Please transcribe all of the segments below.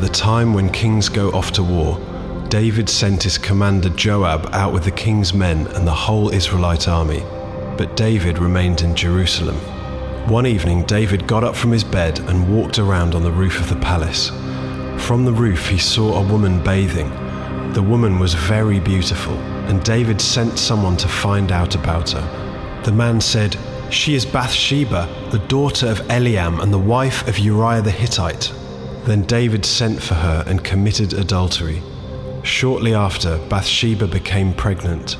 At the time when kings go off to war, David sent his commander Joab out with the king's men and the whole Israelite army. But David remained in Jerusalem. One evening, David got up from his bed and walked around on the roof of the palace. From the roof, he saw a woman bathing. The woman was very beautiful, and David sent someone to find out about her. The man said, She is Bathsheba, the daughter of Eliam and the wife of Uriah the Hittite. Then David sent for her and committed adultery. Shortly after, Bathsheba became pregnant.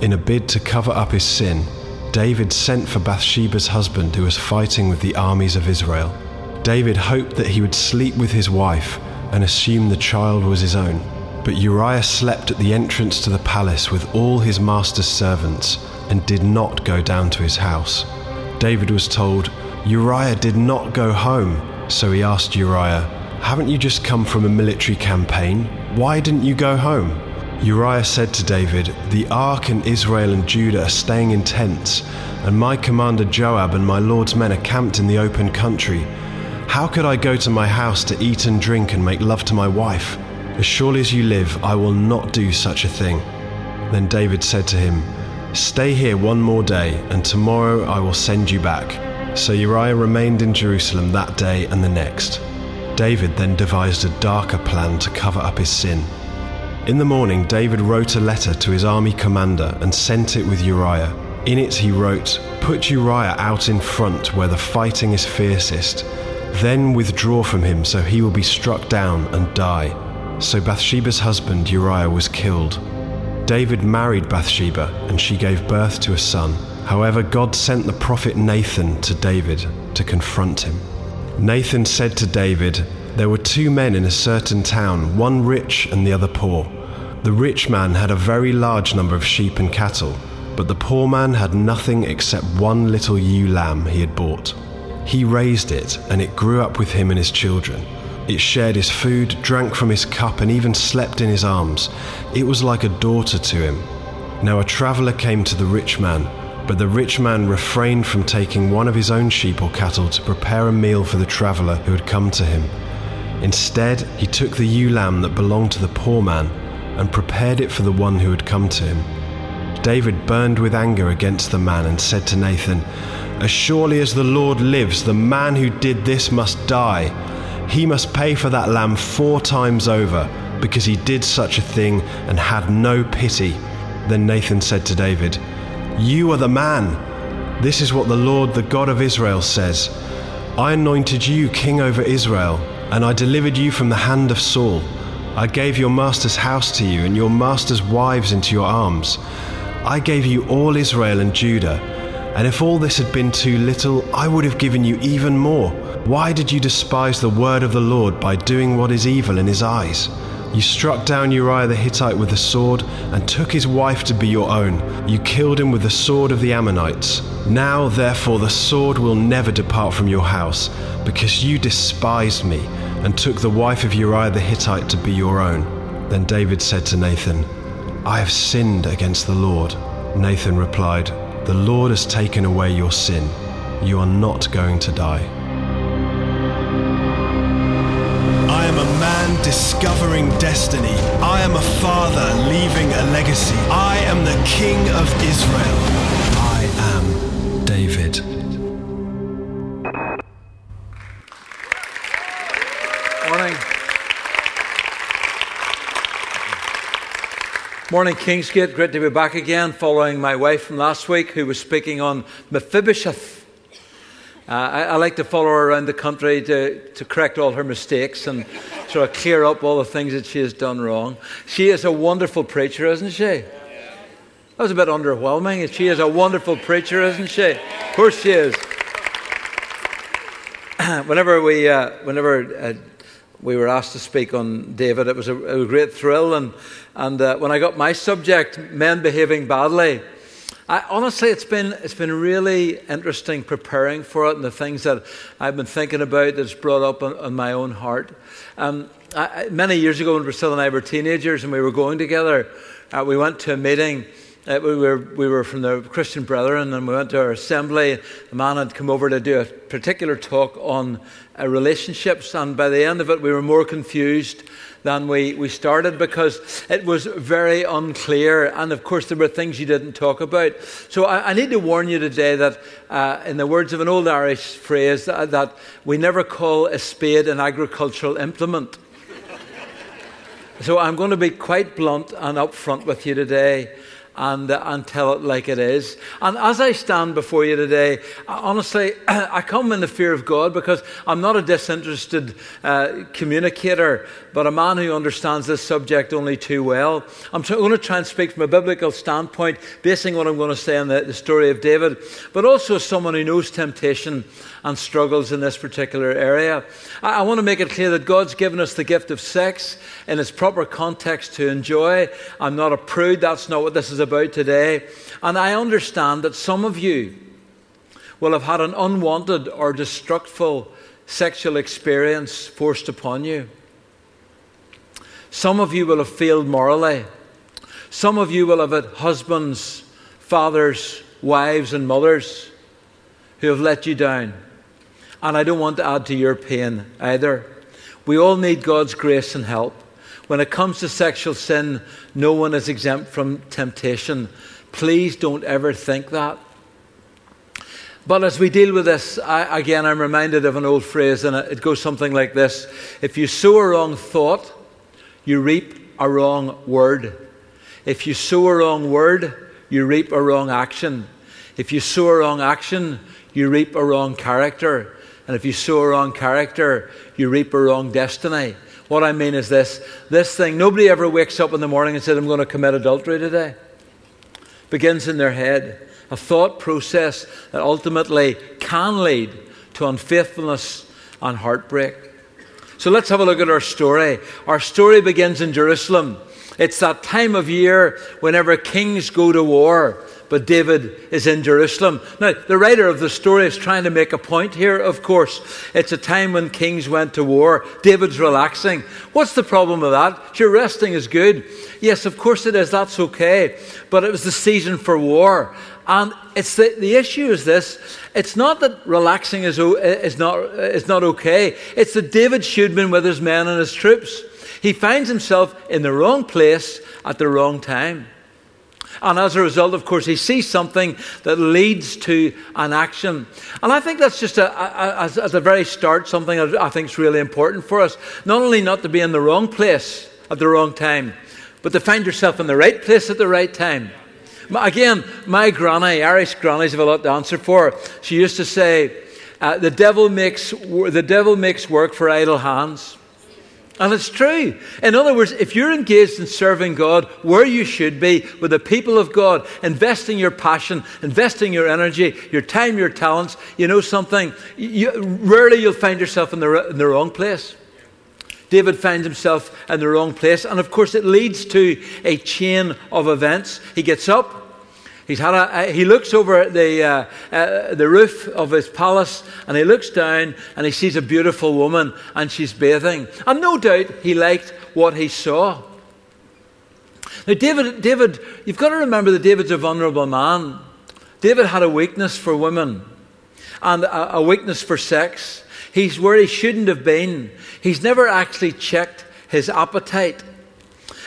In a bid to cover up his sin, David sent for Bathsheba's husband who was fighting with the armies of Israel. David hoped that he would sleep with his wife and assume the child was his own. But Uriah slept at the entrance to the palace with all his master's servants and did not go down to his house. David was told, Uriah did not go home. So he asked Uriah, Haven't you just come from a military campaign? Why didn't you go home? Uriah said to David, The ark and Israel and Judah are staying in tents, and my commander Joab and my lord's men are camped in the open country. How could I go to my house to eat and drink and make love to my wife? As surely as you live, I will not do such a thing. Then David said to him, Stay here one more day, and tomorrow I will send you back. So Uriah remained in Jerusalem that day and the next. David then devised a darker plan to cover up his sin. In the morning, David wrote a letter to his army commander and sent it with Uriah. In it, he wrote, Put Uriah out in front where the fighting is fiercest. Then withdraw from him so he will be struck down and die. So Bathsheba's husband Uriah was killed. David married Bathsheba, and she gave birth to a son. However, God sent the prophet Nathan to David to confront him. Nathan said to David, There were two men in a certain town, one rich and the other poor. The rich man had a very large number of sheep and cattle, but the poor man had nothing except one little ewe lamb he had bought. He raised it, and it grew up with him and his children. It shared his food, drank from his cup, and even slept in his arms. It was like a daughter to him. Now a traveler came to the rich man, but the rich man refrained from taking one of his own sheep or cattle to prepare a meal for the traveler who had come to him. Instead, he took the ewe lamb that belonged to the poor man and prepared it for the one who had come to him. David burned with anger against the man and said to Nathan, As surely as the Lord lives, the man who did this must die. He must pay for that lamb four times over, because he did such a thing and had no pity. Then Nathan said to David, You are the man. This is what the Lord, the God of Israel, says I anointed you king over Israel, and I delivered you from the hand of Saul. I gave your master's house to you, and your master's wives into your arms. I gave you all Israel and Judah. And if all this had been too little, I would have given you even more. Why did you despise the word of the Lord by doing what is evil in his eyes? You struck down Uriah the Hittite with the sword and took his wife to be your own. You killed him with the sword of the Ammonites. Now, therefore, the sword will never depart from your house, because you despised me and took the wife of Uriah the Hittite to be your own. Then David said to Nathan, I have sinned against the Lord. Nathan replied, The Lord has taken away your sin. You are not going to die. Discovering destiny. I am a father leaving a legacy. I am the king of Israel. I am David. Morning. Morning, Kingsgate. Great to be back again, following my wife from last week, who was speaking on Mephibosheth. Uh, I, I, like to follow her around the country to, to correct all her mistakes and sort of clear up all the things that she has done wrong. She is a wonderful preacher, isn't she? That was a bit underwhelming. She is a wonderful preacher, isn't she? Of course she is. whenever we, uh, whenever uh, we were asked to speak on David. It was a, a great thrill. And, and uh, when I got my subject, men behaving badly, I, honestly, it's been, it's been really interesting preparing for it and the things that I've been thinking about that's brought up on, on my own heart. Um, I, many years ago, when Priscilla and I were teenagers and we were going together, uh, we went to a meeting Uh, we, were, we were from the Christian Brethren and we went to our assembly. A man had come over to do a particular talk on uh, relationships, and by the end of it, we were more confused than we, we started because it was very unclear. And of course, there were things you didn't talk about. So I, I need to warn you today that, uh, in the words of an old Irish phrase, that, that we never call a spade an agricultural implement. so I'm going to be quite blunt and upfront with you today and, uh, and tell it like it is. And as I stand before you today, honestly, I come in the fear of God because I'm not a disinterested uh, communicator, but a man who understands this subject only too well. I'm going to try and speak from a biblical standpoint, basing what I'm going to say on the, the story of David, but also as someone who knows temptation and struggles in this particular area. I, I want to make it clear that God's given us the gift of sex in its proper context to enjoy. I'm not a prude, that's not what this is about today. And I understand that some of you will have had an unwanted or destructive sexual experience forced upon you. Some of you will have failed morally. Some of you will have had husbands, fathers, wives, and mothers who have let you down. And I don't want to add to your pain either. We all need God's grace and help. When it comes to sexual sin, no one is exempt from temptation. Please don't ever think that. But as we deal with this, I, again, I'm reminded of an old phrase, and it goes something like this If you sow a wrong thought, you reap a wrong word. If you sow a wrong word, you reap a wrong action. If you sow a wrong action, you reap a wrong character. And if you sow a wrong character, you reap a wrong destiny. What I mean is this this thing, nobody ever wakes up in the morning and says, I'm going to commit adultery today. Begins in their head. A thought process that ultimately can lead to unfaithfulness and heartbreak. So let's have a look at our story. Our story begins in Jerusalem. It's that time of year whenever kings go to war but David is in Jerusalem. Now, the writer of the story is trying to make a point here, of course. It's a time when kings went to war. David's relaxing. What's the problem with that? Sure, resting is good. Yes, of course it is. That's okay. But it was the season for war. And it's the, the issue is this it's not that relaxing is, is, not, is not okay, it's that David should have been with his men and his troops. He finds himself in the wrong place at the wrong time. And as a result, of course, he sees something that leads to an action. And I think that's just, at the very start, something I think is really important for us. Not only not to be in the wrong place at the wrong time, but to find yourself in the right place at the right time. Again, my granny, Irish grannies have a lot to answer for. She used to say, uh, the, devil makes, the devil makes work for idle hands. And it's true. In other words, if you're engaged in serving God where you should be, with the people of God, investing your passion, investing your energy, your time, your talents, you know something, you, rarely you'll find yourself in the, in the wrong place. David finds himself in the wrong place, and of course, it leads to a chain of events. He gets up, He's had a, he looks over the, uh, uh, the roof of his palace and he looks down and he sees a beautiful woman and she's bathing. And no doubt he liked what he saw. Now, David, David, you've got to remember that David's a vulnerable man. David had a weakness for women and a, a weakness for sex. He's where he shouldn't have been. He's never actually checked his appetite.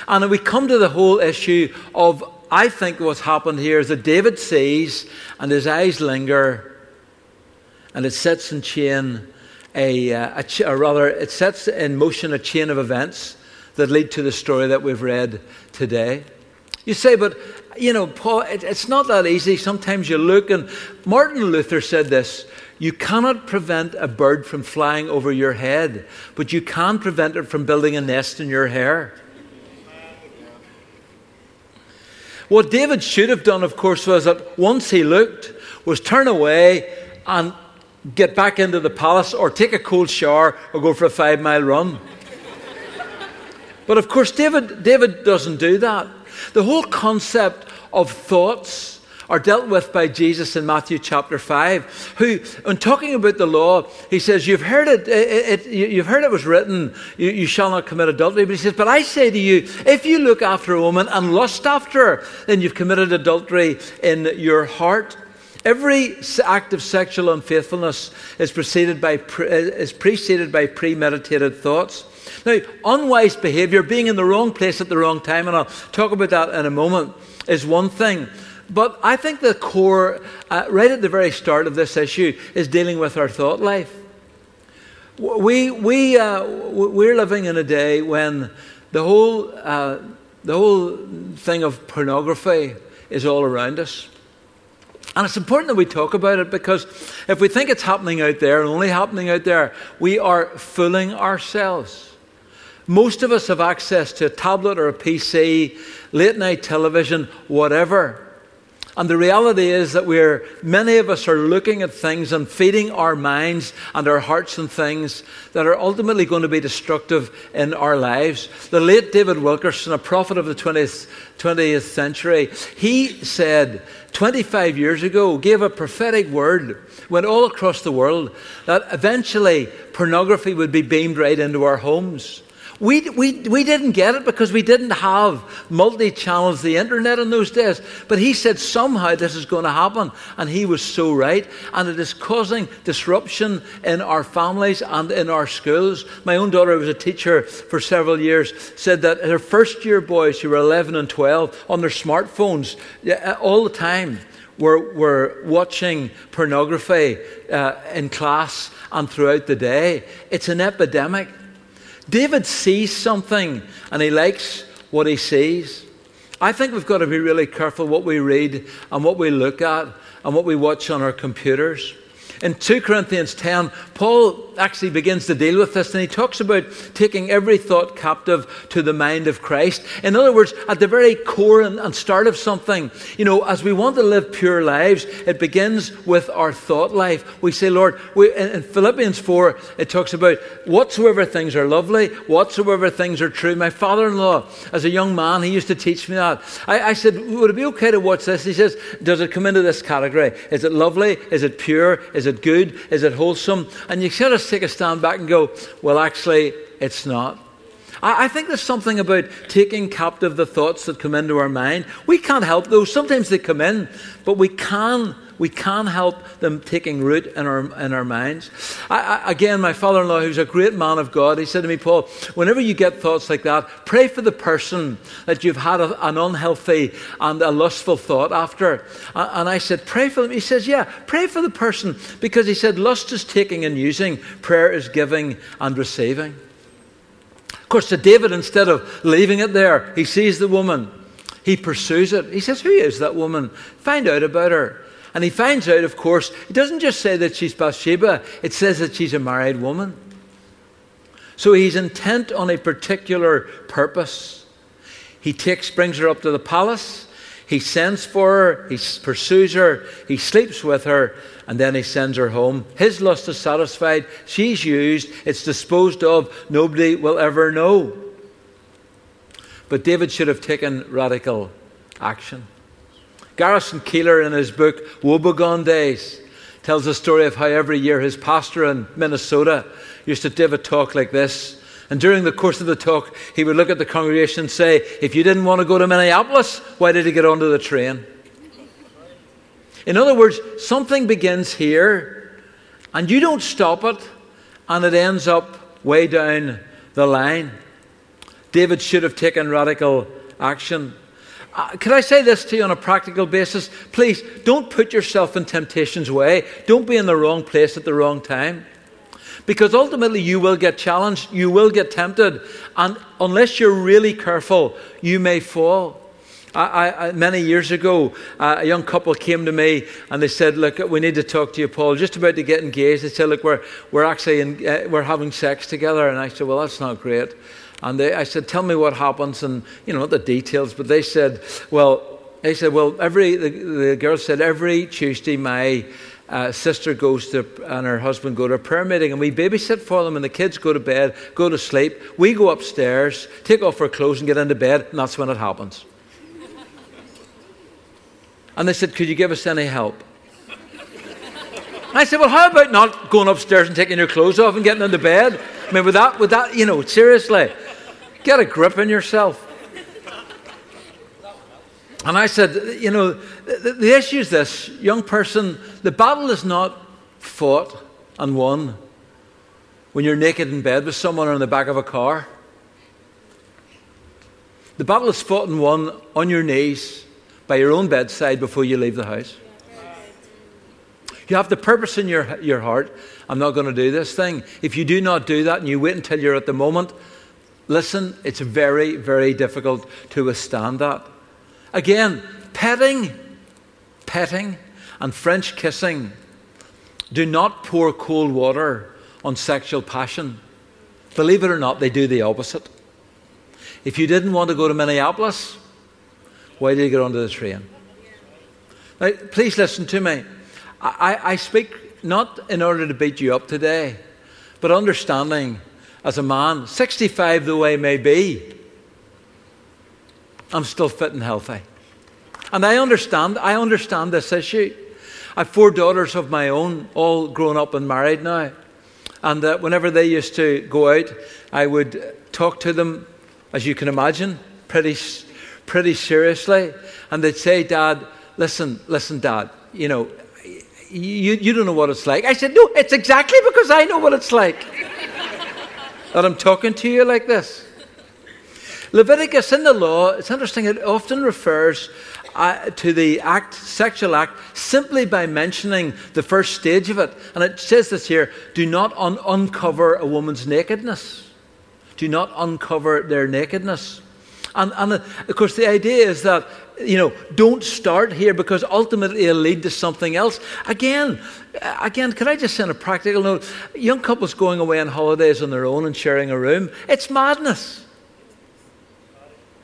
And we come to the whole issue of I think what's happened here is that David sees and his eyes linger and it sets in chain a, uh, a, rather it sets in motion a chain of events that lead to the story that we've read today. You say, but you know, Paul, it, it's not that easy. Sometimes you look, and Martin Luther said this You cannot prevent a bird from flying over your head, but you can prevent it from building a nest in your hair. What David should have done, of course, was that once he looked, was turn away and get back into the palace or take a cold shower or go for a five mile run. but of course, David, David doesn't do that. The whole concept of thoughts are dealt with by Jesus in Matthew chapter 5, who, when talking about the law, he says, You've heard it, it, it you've heard it was written, you, you, shall not commit adultery. But he says, But I say to you, if you look after a woman and lust after her, then you've committed adultery in your heart. Every act of sexual unfaithfulness is preceded by, is preceded by premeditated thoughts. Now, unwise behavior, being in the wrong place at the wrong time, and I'll talk about that in a moment, is one thing. But I think the core, uh, right at the very start of this issue, is dealing with our thought life. We, we, uh, we're living in a day when the whole, uh, the whole thing of pornography is all around us. And it's important that we talk about it because if we think it's happening out there and only happening out there, we are fooling ourselves. Most of us have access to a tablet or a PC, late night television, whatever. And the reality is that we're, many of us are looking at things and feeding our minds and our hearts and things that are ultimately going to be destructive in our lives. The late David Wilkerson, a prophet of the 20th, 20th century, he said 25 years ago, gave a prophetic word, went all across the world, that eventually pornography would be beamed right into our homes. We, we, we didn't get it because we didn't have multi channels, the internet in those days. But he said somehow this is going to happen. And he was so right. And it is causing disruption in our families and in our schools. My own daughter, who was a teacher for several years, said that her first year boys, who were 11 and 12, on their smartphones uh, all the time, were, were watching pornography uh, in class and throughout the day. It's an epidemic. David sees something and he likes what he sees. I think we've got to be really careful what we read and what we look at and what we watch on our computers. In 2 Corinthians 10, Paul actually begins to deal with this and he talks about taking every thought captive to the mind of Christ. In other words, at the very core and, and start of something, you know, as we want to live pure lives, it begins with our thought life. We say, Lord, we, in, in Philippians 4, it talks about whatsoever things are lovely, whatsoever things are true. My father in law, as a young man, he used to teach me that. I, I said, Would it be okay to watch this? He says, Does it come into this category? Is it lovely? Is it pure? Is it good? Is it wholesome? And you sort of take a stand back and go, well, actually, it's not. I, I think there's something about taking captive the thoughts that come into our mind. We can't help those. Sometimes they come in, but we can we can help them taking root in our, in our minds. I, I, again, my father in law, who's a great man of God, he said to me, Paul, whenever you get thoughts like that, pray for the person that you've had a, an unhealthy and a lustful thought after. And I said, Pray for them. He says, Yeah, pray for the person because he said, Lust is taking and using, prayer is giving and receiving. Of course, to David, instead of leaving it there, he sees the woman. He pursues it. He says, Who is that woman? Find out about her. And he finds out, of course, it doesn't just say that she's Bathsheba, it says that she's a married woman. So he's intent on a particular purpose. He takes, brings her up to the palace, he sends for her, he pursues her, he sleeps with her, and then he sends her home. His lust is satisfied, she's used, it's disposed of, nobody will ever know. But David should have taken radical action. Garrison Keillor, in his book Wobegon Days, tells the story of how every year his pastor in Minnesota used to give a talk like this. And during the course of the talk, he would look at the congregation and say, If you didn't want to go to Minneapolis, why did you get onto the train? In other words, something begins here, and you don't stop it, and it ends up way down the line. David should have taken radical action. Uh, can I say this to you on a practical basis? Please don't put yourself in temptation's way. Don't be in the wrong place at the wrong time. Because ultimately you will get challenged, you will get tempted, and unless you're really careful, you may fall. I, I, many years ago, uh, a young couple came to me and they said, "Look, we need to talk to you, Paul. Just about to get engaged." They said, "Look, we're we're actually in, uh, we're having sex together," and I said, "Well, that's not great." And they, I said, Tell me what happens, and you know, the details. But they said, Well, they said, Well, every, the, the girl said, every Tuesday, my uh, sister goes to, and her husband go to a prayer meeting, and we babysit for them, and the kids go to bed, go to sleep. We go upstairs, take off our clothes, and get into bed, and that's when it happens. And they said, Could you give us any help? I said, Well, how about not going upstairs and taking your clothes off and getting into bed? I mean, with that, with that, you know, seriously, get a grip on yourself. And I said, You know, the, the issue is this young person, the battle is not fought and won when you're naked in bed with someone or in the back of a car. The battle is fought and won on your knees by your own bedside before you leave the house. You have the purpose in your, your heart. I'm not going to do this thing. If you do not do that and you wait until you're at the moment, listen, it's very, very difficult to withstand that. Again, petting, petting, and French kissing do not pour cold water on sexual passion. Believe it or not, they do the opposite. If you didn't want to go to Minneapolis, why did you get onto the train? Now, please listen to me. I, I speak not in order to beat you up today, but understanding as a man, 65 though I may be, I'm still fit and healthy. And I understand, I understand this issue. I have four daughters of my own, all grown up and married now. And uh, whenever they used to go out, I would talk to them, as you can imagine, pretty, pretty seriously. And they'd say, Dad, listen, listen, Dad, you know, you, you don't know what it's like. I said, No, it's exactly because I know what it's like that I'm talking to you like this. Leviticus in the law, it's interesting, it often refers uh, to the act, sexual act, simply by mentioning the first stage of it. And it says this here do not un- uncover a woman's nakedness. Do not uncover their nakedness. And, and of course, the idea is that, you know, don't start here because ultimately it'll lead to something else. Again, again, can I just send a practical note? Young couples going away on holidays on their own and sharing a room, it's madness.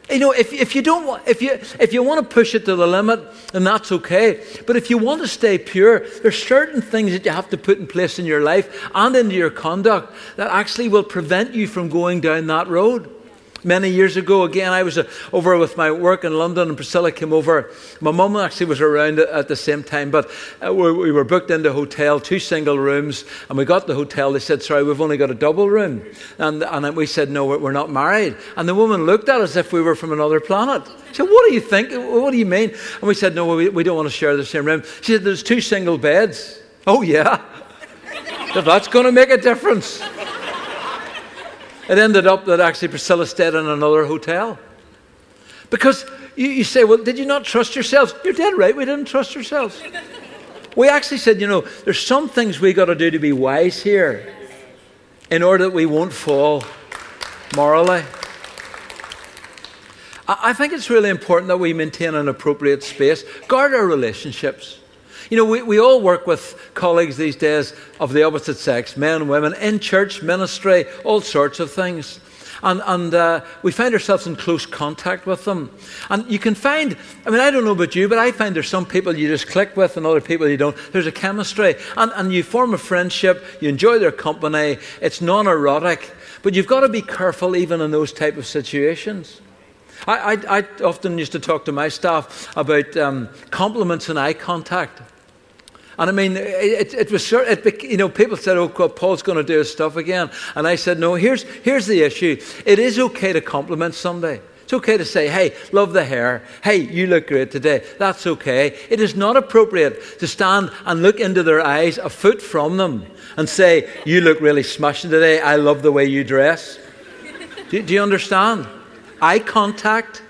You know, if, if you don't want, if you, if you want to push it to the limit, then that's okay. But if you want to stay pure, there's certain things that you have to put in place in your life and into your conduct that actually will prevent you from going down that road many years ago. Again, I was uh, over with my work in London, and Priscilla came over. My mum actually was around at the same time, but uh, we were booked into a hotel, two single rooms, and we got the hotel. They said, "Sorry, we've only got a double room," and and we said, "No, we're not married." And the woman looked at us as if we were from another planet. She said, "What do you think? What do you mean?" And we said, "No, we, we don't want to share the same room." She said, "There's two single beds." Oh yeah. that's going to make a difference. It ended up that actually Priscilla stayed in another hotel. Because you, you, say, well, did you not trust yourselves? You're dead right, we didn't trust ourselves. we actually said, you know, there's some things we got to do to be wise here in order that we won't fall morally. I, I think it's really important that we maintain an appropriate space, guard our relationships. You know, we, we all work with colleagues these days of the opposite sex, men, women, in church, ministry, all sorts of things. And, and uh, we find ourselves in close contact with them. And you can find, I mean, I don't know about you, but I find there's some people you just click with and other people you don't. There's a chemistry. And, and you form a friendship, you enjoy their company, it's non erotic. But you've got to be careful even in those type of situations. I, I, I often used to talk to my staff about um, compliments and eye contact. And I mean, it, it was you know, people said, oh, Paul's going to do his stuff again. And I said, no, here's, here's the issue. It is okay to compliment somebody. It's okay to say, hey, love the hair. Hey, you look great today. That's okay. It is not appropriate to stand and look into their eyes a foot from them and say, you look really smashing today. I love the way you dress. do, do you understand? Eye contact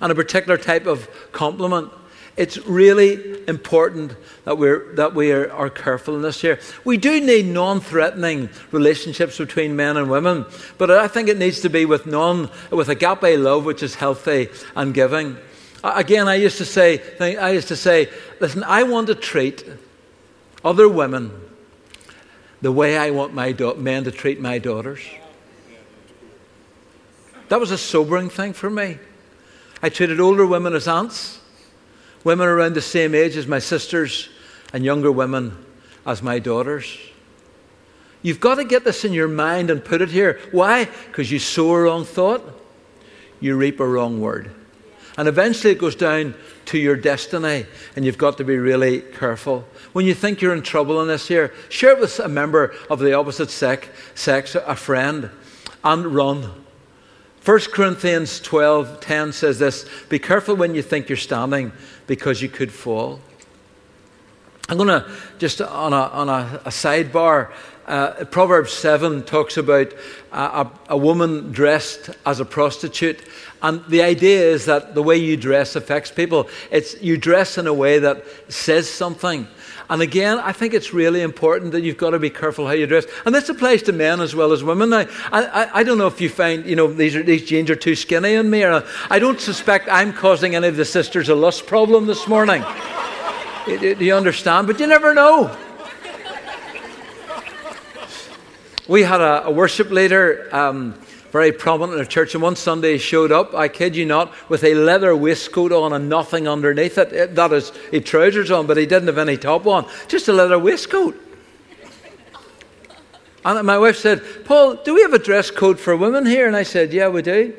and a particular type of compliment it's really important that, we're, that we are, are careful in this here. We do need non threatening relationships between men and women, but I think it needs to be with, non, with agape love, which is healthy and giving. Again, I used to say, I used to say, listen, I want to treat other women the way I want my men to treat my daughters. That was a sobering thing for me. I treated older women as aunts women around the same age as my sisters, and younger women as my daughters. You've got to get this in your mind and put it here. Why? Because you sow a wrong thought, you reap a wrong word. And eventually it goes down to your destiny, and you've got to be really careful. When you think you're in trouble in this here, share it with a member of the opposite sex, sex a friend, and run. 1 Corinthians 12 10 says this Be careful when you think you're standing because you could fall. I'm going to just on a, on a, a sidebar. Uh, Proverbs 7 talks about a, a, woman dressed as a prostitute. And the idea is that the way you dress affects people. It's you dress in a way that says something. And again, I think it's really important that you've got to be careful how you dress. And this applies to men as well as women. Now, I, I, I don't know if you find, you know, these, are, these jeans are too skinny on me. Or I don't suspect I'm causing any of the sisters a lust problem this morning. Do you understand? But you never know. We had a, a worship leader, um, very prominent in a church, and one Sunday he showed up, I kid you not, with a leather waistcoat on and nothing underneath it. it that is, he trousers on, but he didn't have any top on. Just a leather waistcoat. And my wife said, Paul, do we have a dress code for women here? And I said, Yeah, we do.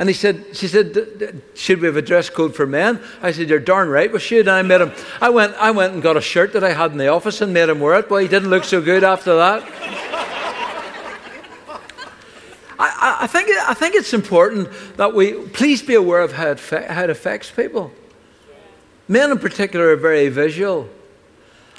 And he said, she said, should we have a dress code for men? I said, you're darn right we should. And I made him, I went, I went and got a shirt that I had in the office and made him wear it. Well, he didn't look so good after that. I, I, think, I think it's important that we please be aware of how it, how it affects people. Men in particular are very visual.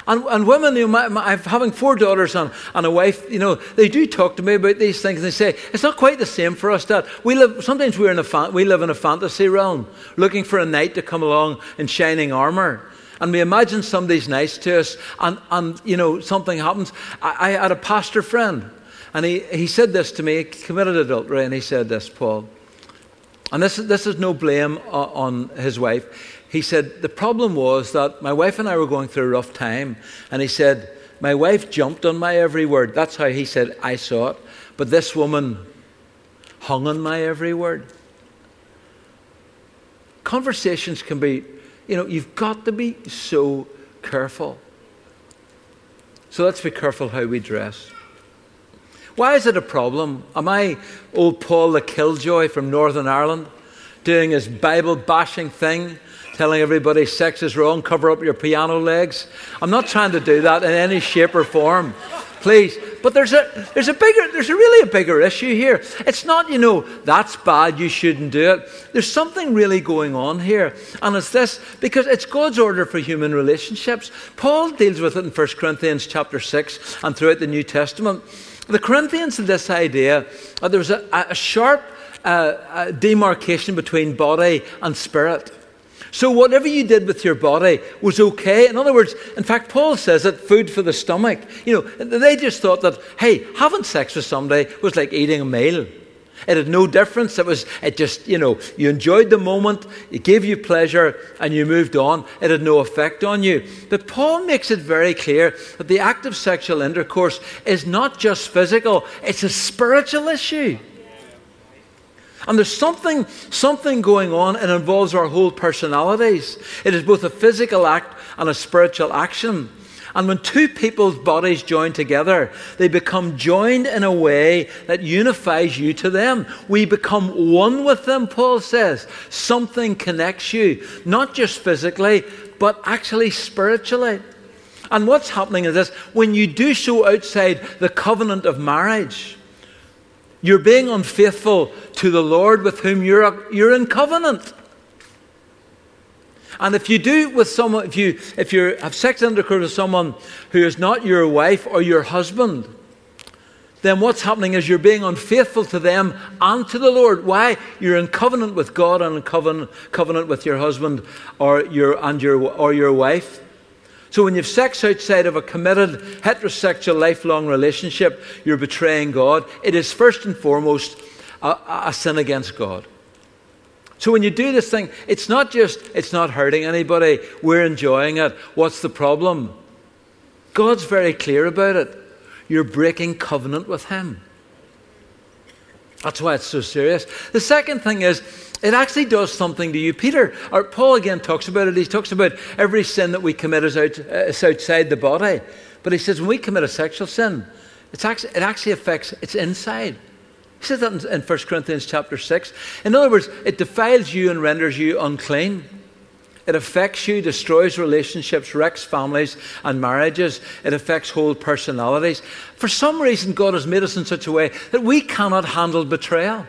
And, and women, you know, my, my, having four daughters and, and a wife, you know, they do talk to me about these things. And they say, it's not quite the same for us, Dad. We live, sometimes we're in a fa- we live in a fantasy realm, looking for a knight to come along in shining armour. And we imagine somebody's nice to us, and, and you know, something happens. I, I had a pastor friend, and he, he said this to me, he committed adultery, and he said this, Paul. And this, this is no blame on his wife. He said, The problem was that my wife and I were going through a rough time. And he said, My wife jumped on my every word. That's how he said, I saw it. But this woman hung on my every word. Conversations can be, you know, you've got to be so careful. So let's be careful how we dress. Why is it a problem? Am I old Paul the Killjoy from Northern Ireland doing his Bible bashing thing? telling everybody sex is wrong, cover up your piano legs. I'm not trying to do that in any shape or form. Please. But there's a, there's a bigger, there's a really a bigger issue here. It's not, you know, that's bad, you shouldn't do it. There's something really going on here. And it's this, because it's God's order for human relationships. Paul deals with it in 1 Corinthians chapter 6 and throughout the New Testament. The Corinthians had this idea that there was a, a sharp uh, a demarcation between body and spirit. So, whatever you did with your body was okay. In other words, in fact, Paul says that food for the stomach. You know, they just thought that, hey, having sex with somebody was like eating a meal. It had no difference. It was, it just, you know, you enjoyed the moment, it gave you pleasure, and you moved on. It had no effect on you. But Paul makes it very clear that the act of sexual intercourse is not just physical, it's a spiritual issue. And there's something, something going on. It involves our whole personalities. It is both a physical act and a spiritual action. And when two people's bodies join together, they become joined in a way that unifies you to them. We become one with them, Paul says. Something connects you, not just physically, but actually spiritually. And what's happening is this when you do so outside the covenant of marriage, you're being unfaithful to the Lord with whom you're, you're in covenant. And if you do with someone, if you if you have sex intercourse with someone who is not your wife or your husband, then what's happening is you're being unfaithful to them and to the Lord. Why? You're in covenant with God and in covenant, covenant with your husband or your and your or your wife. So when you have sex outside of a committed heterosexual lifelong relationship, you're betraying God. It is first and foremost a, a sin against God. So when you do this thing, it's not just it's not hurting anybody, we're enjoying it. What's the problem? God's very clear about it. You're breaking covenant with him. That's why it's so serious. The second thing is it actually does something to you. Peter, or Paul again talks about it. He talks about every sin that we commit is, out, is outside the body. But he says when we commit a sexual sin, it's actually, it actually affects, it's inside. He says that in, in 1 Corinthians chapter 6. In other words, it defiles you and renders you unclean. It affects you, destroys relationships, wrecks families and marriages. It affects whole personalities. For some reason, God has made us in such a way that we cannot handle betrayal.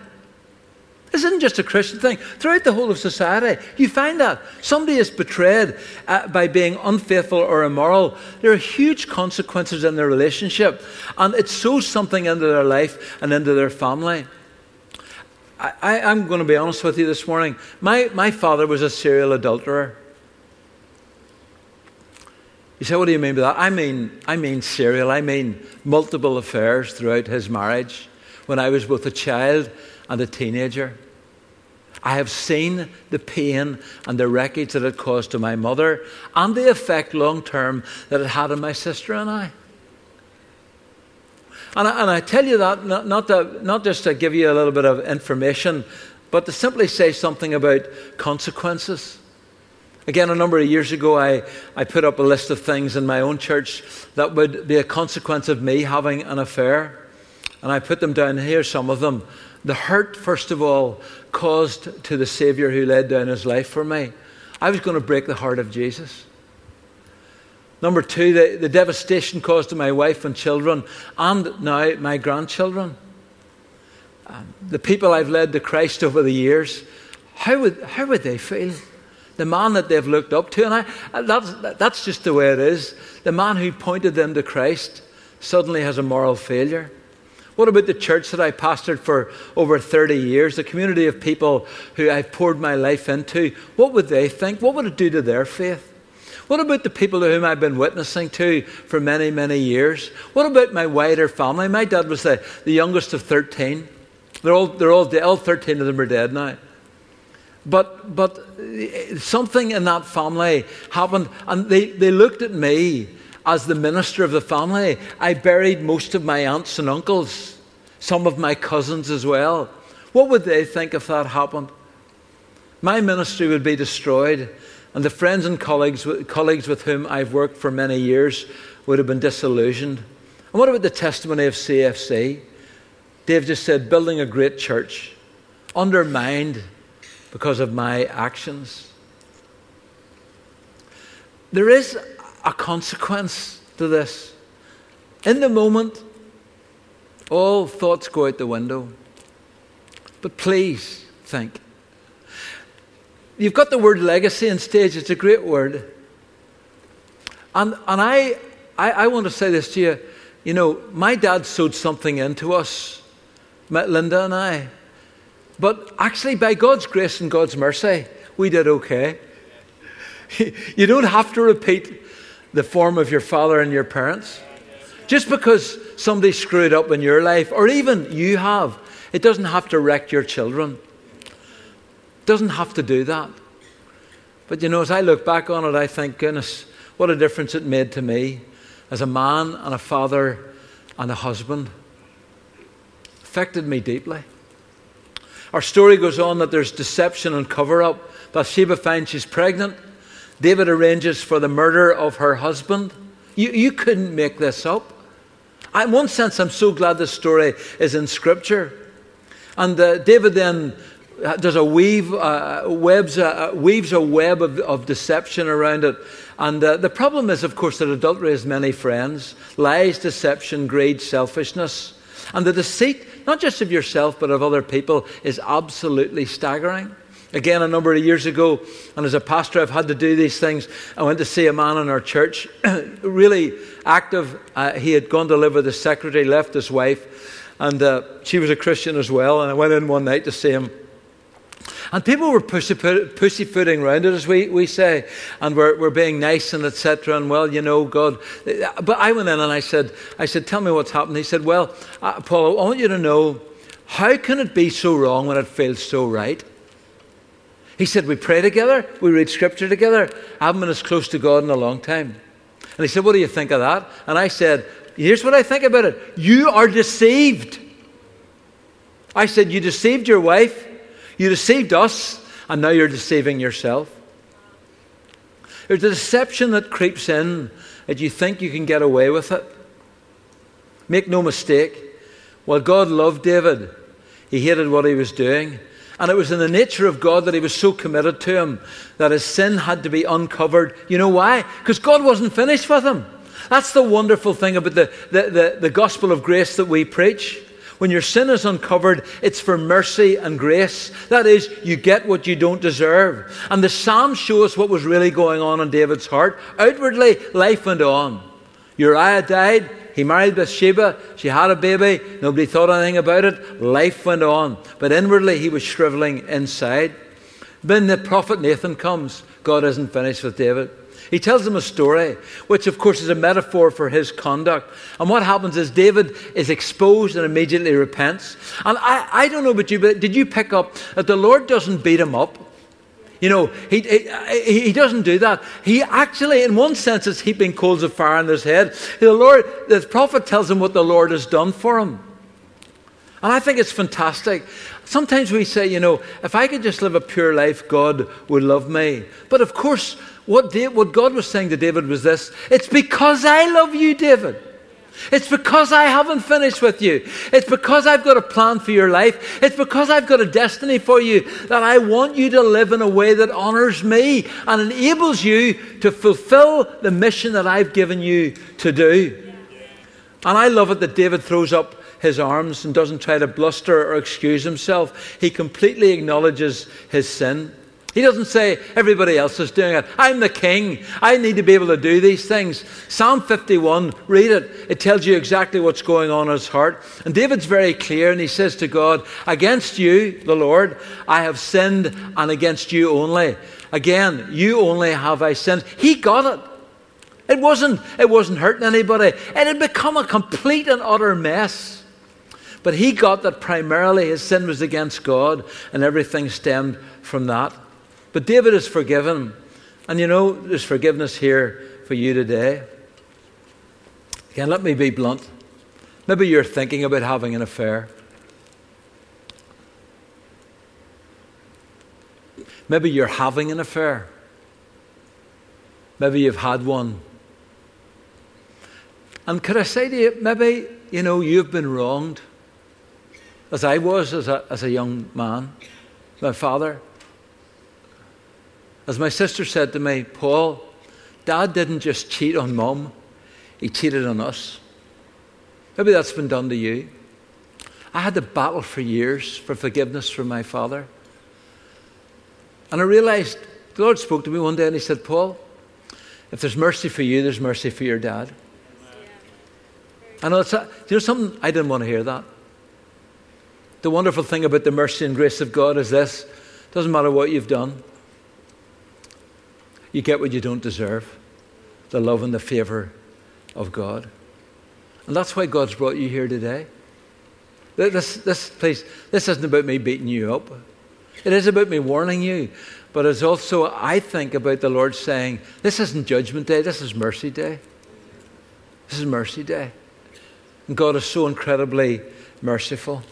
This isn't just a Christian thing. Throughout the whole of society, you find that. Somebody is betrayed uh, by being unfaithful or immoral. There are huge consequences in their relationship, and it sows something into their life and into their family. I, am going to be honest with you this morning. My, my father was a serial adulterer. You say, what do you mean by that? I mean, I mean serial. I mean multiple affairs throughout his marriage when I was both a child and a teenager. I have seen the pain and the wreckage that it caused to my mother and the effect long term that it had on my sister and I. And I, and I tell you that not, not, to, not just to give you a little bit of information, but to simply say something about consequences. Again, a number of years ago, I, I put up a list of things in my own church that would be a consequence of me having an affair. And I put them down here, some of them. The hurt, first of all, caused to the Savior who laid down his life for me. I was going to break the heart of Jesus. Number two, the, the devastation caused to my wife and children, and now my grandchildren. Um, the people I've led to Christ over the years, how would, how would they feel? The man that they've looked up to, and I, that's, that's just the way it is. The man who pointed them to Christ suddenly has a moral failure. What about the church that I pastored for over 30 years, the community of people who I've poured my life into? What would they think? What would it do to their faith? What about the people to whom I've been witnessing to for many, many years? What about my wider family? My dad was the, the youngest of 13. They're all, they're all, all 13 of them are dead now. But, but eh, something in that family happened, and they, they looked at me as the minister of the family. I buried most of my aunts and uncles, some of my cousins as well. What would they think if that happened? My ministry would be destroyed. And the friends and colleagues, colleagues with whom I've worked for many years would have been disillusioned. And what about the testimony of CFC? Dave just said, building a great church, undermined because of my actions. There is a consequence to this. In the moment, all thoughts go out the window. But please think You've got the word legacy in stage, it's a great word. And, and I, I, I want to say this to you. You know, my dad sowed something into us, Linda and I. But actually, by God's grace and God's mercy, we did okay. you don't have to repeat the form of your father and your parents. Just because somebody screwed up in your life, or even you have, it doesn't have to wreck your children. It Doesn't have to do that. But you know, as I look back on it, I think, goodness, what a difference it made to me as a man and a father and a husband. Affected me deeply. Our story goes on that there's deception and cover up. Bathsheba finds she's pregnant. David arranges for the murder of her husband. You, you couldn't make this up. in one sense, I'm so glad this story is in Scripture. And uh, David then does a weave, uh, webs, uh, weaves a web of, of, deception around it. And uh, the problem is, of course, that adultery has many friends lies, deception, greed, selfishness. And the deceit, not just of yourself, but of other people, is absolutely staggering. Again, a number of years ago, and as a pastor, I've had to do these things. I went to see a man in our church, really active. Uh, he had gone to live with his secretary, left his wife, and uh, she was a Christian as well. And I went in one night to see him. And people were pussyfooting around it, as we, we say, and we're, we're being nice and etc. And well, you know, God. But I went in and I said, I said, tell me what's happened. He said, well, uh, Paul, I want you to know how can it be so wrong when it feels so right? He said, we pray together, we read scripture together. I haven't been as close to God in a long time. And he said, what do you think of that? And I said, here's what I think about it. You are deceived. I said, you deceived your wife. You deceived us, and now you're deceiving yourself. There's a deception that creeps in that you think you can get away with it. Make no mistake, while God loved David, He hated what he was doing. And it was in the nature of God that he was so committed to him that his sin had to be uncovered. You know why? Because God wasn't finished with him. That's the wonderful thing about the, the, the, the gospel of grace that we preach. When your sin is uncovered, it's for mercy and grace. That is, you get what you don't deserve. And the Psalms show us what was really going on in David's heart. Outwardly, life went on. Uriah died. He married Bathsheba. She had a baby. Nobody thought anything about it. Life went on. But inwardly, he was shriveling inside. Then the prophet Nathan comes. God isn't finished with David. He tells them a story, which of course is a metaphor for his conduct. And what happens is David is exposed and immediately repents. And I, I don't know about you, but did you pick up that the Lord doesn't beat him up? You know, he, he, he, doesn't do that. He actually, in one sense, is heaping coals of fire on his head. The Lord, the prophet tells him what the Lord has done for him. And I think it's fantastic. Sometimes we say, you know, if I could just live a pure life, God would love me. But of course, what, what God was saying to David was this It's because I love you, David. It's because I haven't finished with you. It's because I've got a plan for your life. It's because I've got a destiny for you that I want you to live in a way that honors me and enables you to fulfill the mission that I've given you to do. And I love it that David throws up his arms and doesn't try to bluster or excuse himself. He completely acknowledges his sin. He doesn't say everybody else is doing it. I'm the king. I need to be able to do these things. Psalm 51, read it. It tells you exactly what's going on in his heart. And David's very clear and he says to God, Against you, the Lord, I have sinned and against you only. Again, you only have I sinned. He got it. It wasn't, it wasn't hurting anybody. It had become a complete and utter mess. But he got that primarily his sin was against God and everything stemmed from that. But David is forgiven. And you know, there's forgiveness here for you today. Again, let me be blunt. Maybe you're thinking about having an affair. Maybe you're having an affair. Maybe you've had one. And could I say to you, maybe, you know, you've been wronged, as I was as a, as a young man. My father, as my sister said to me, Paul, Dad didn't just cheat on Mum, he cheated on us. Maybe that's been done to you. I had to battle for years for forgiveness from my father. And I realized the Lord spoke to me one day and He said, Paul, if there's mercy for you, there's mercy for your dad. And it's a, you know something? I didn't want to hear that. The wonderful thing about the mercy and grace of God is this: it doesn't matter what you've done, you get what you don't deserve the love and the favor of God. And that's why God's brought you here today. This, this, please, this isn't about me beating you up. It is about me warning you. But it's also, I think, about the Lord saying, this isn't judgment day, this is mercy day. This is mercy day. And God is so incredibly merciful.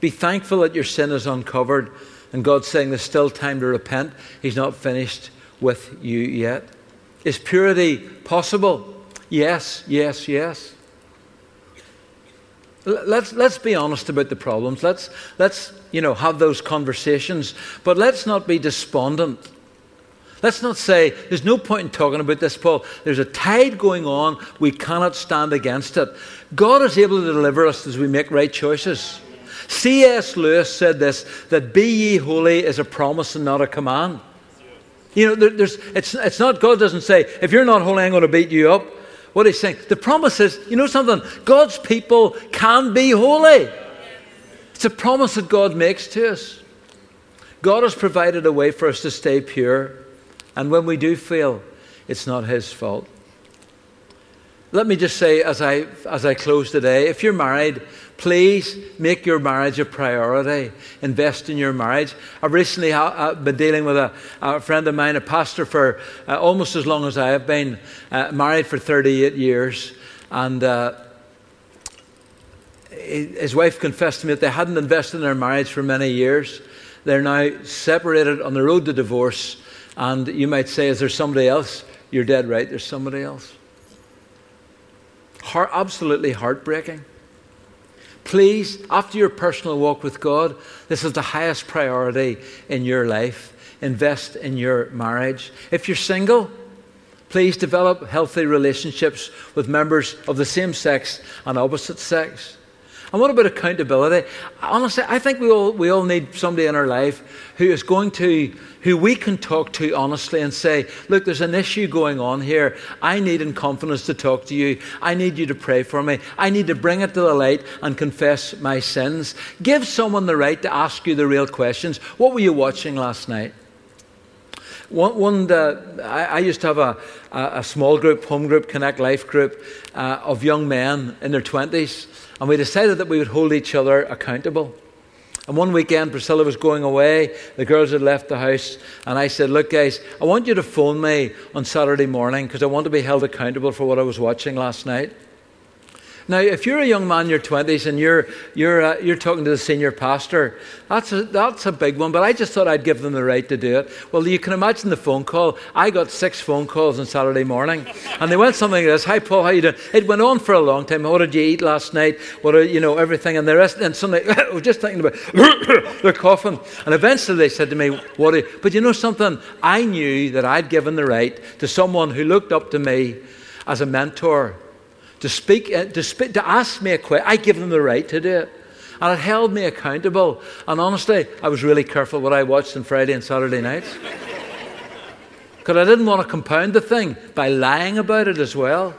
Be thankful that your sin is uncovered. And God's saying there's still time to repent. He's not finished with you yet? Is purity possible? Yes, yes, yes. Let's, let's be honest about the problems. Let's, let's you know, have those conversations. But let's not be despondent. Let's not say, there's no point in talking about this, Paul. There's a tide going on. We cannot stand against it. God is able to deliver us as we make right choices. C.S. Lewis said this that be ye holy is a promise and not a command. You know, there, there's, it's, it's not, God doesn't say, if you're not holy, I'm going to beat you up. What he's saying, the promise is, you know something? God's people can be holy. It's a promise that God makes to us. God has provided a way for us to stay pure. And when we do fail, it's not His fault. Let me just say as I, as I close today if you're married, Please make your marriage a priority. Invest in your marriage. I've recently ha- been dealing with a, a, friend of mine, a pastor for uh, almost as long as I have been, uh, married for 38 years. And uh, his wife confessed to me that they hadn't invested in their marriage for many years. They're now separated on the road to divorce. And you might say, Is there somebody else? You're dead right, there's somebody else. Heart, absolutely heartbreaking. Please, after your personal walk with God, this is the highest priority in your life. Invest in your marriage. If you're single, please develop healthy relationships with members of the same sex and opposite sex. And what about accountability? Honestly, I think we all, we all need somebody in our life who is going to, who we can talk to honestly and say, look, there's an issue going on here. I need in confidence to talk to you. I need you to pray for me. I need to bring it to the light and confess my sins. Give someone the right to ask you the real questions. What were you watching last night? One, one uh, I, I, used to have a, a, a, small group, home group, Connect Life group uh, of young men in their 20s and we decided that we would hold each other accountable. And one weekend, Priscilla was going away. The girls had left the house. And I said, Look, guys, I want you to phone me on Saturday morning because I want to be held accountable for what I was watching last night. Now, if you're a young man in your 20s and you're, you're, uh, you're talking to the senior pastor, that's a, that's a big one, but I just thought I'd give them the right to do it. Well, you can imagine the phone call. I got six phone calls on Saturday morning, and they went something like this Hi, Paul, how you doing? It went on for a long time. What did you eat last night? What are, you know, everything. And the rest, and suddenly, I was just thinking about they're coughing. And eventually they said to me, What you? But you know something? I knew that I'd given the right to someone who looked up to me as a mentor to speak, uh, to, speak, to ask me a question. I give them the right to do it. And it held me accountable. And honestly, I was really careful what I watched on Friday and Saturday nights. Because I didn't want to compound the thing by lying about it as well.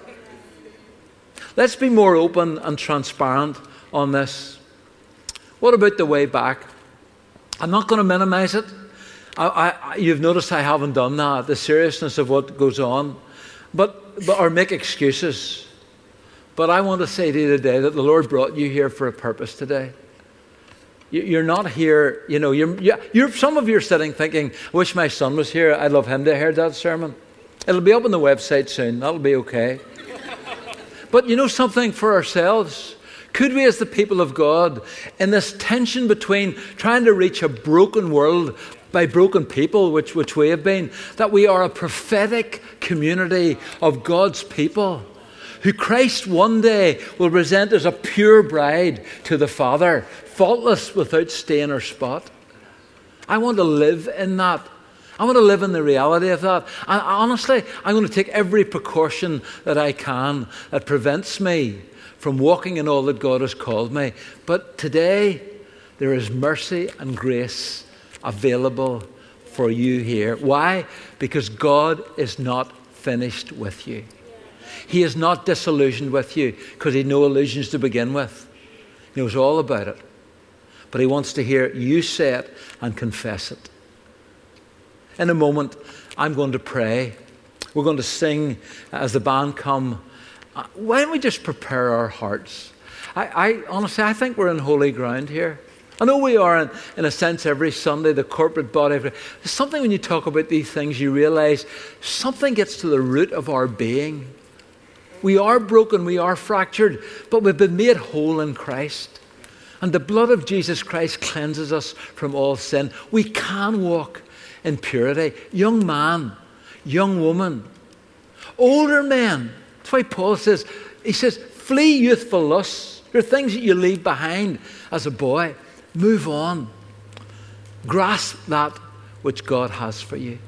Let's be more open and transparent on this. What about the way back? I'm not going to minimize it. I, I, you've noticed I haven't done that, the seriousness of what goes on. But, but or make excuses. But I want to say to you today that the Lord brought you here for a purpose today. You're not here, you know, you're, you're, some of you are sitting thinking, I wish my son was here. I'd love him to hear that sermon. It'll be up on the website soon. That'll be okay. but you know something for ourselves? Could we, as the people of God, in this tension between trying to reach a broken world by broken people, which, which we have been, that we are a prophetic community of God's people who Christ one day will present as a pure bride to the Father, faultless without stain or spot. I want to live in that. I want to live in the reality of that. And honestly, I'm going to take every precaution that I can that prevents me from walking in all that God has called me. But today, there is mercy and grace available for you here. Why? Because God is not finished with you. He is not disillusioned with you because he had no illusions to begin with. He knows all about it. But he wants to hear you say it and confess it. In a moment, I'm going to pray. We're going to sing as the band come. Uh, why don't we just prepare our hearts? I, I honestly, I think we're in holy ground here. I know we are, in, in a sense, every Sunday, the corporate body. There's something when you talk about these things, you realize something gets to the root of our being. We are broken, we are fractured, but we've been made whole in Christ. And the blood of Jesus Christ cleanses us from all sin. We can walk in purity. Young man, young woman, older men. That's why Paul says, he says, flee youthful lusts. There are things that you leave behind as a boy. Move on. Grasp that which God has for you.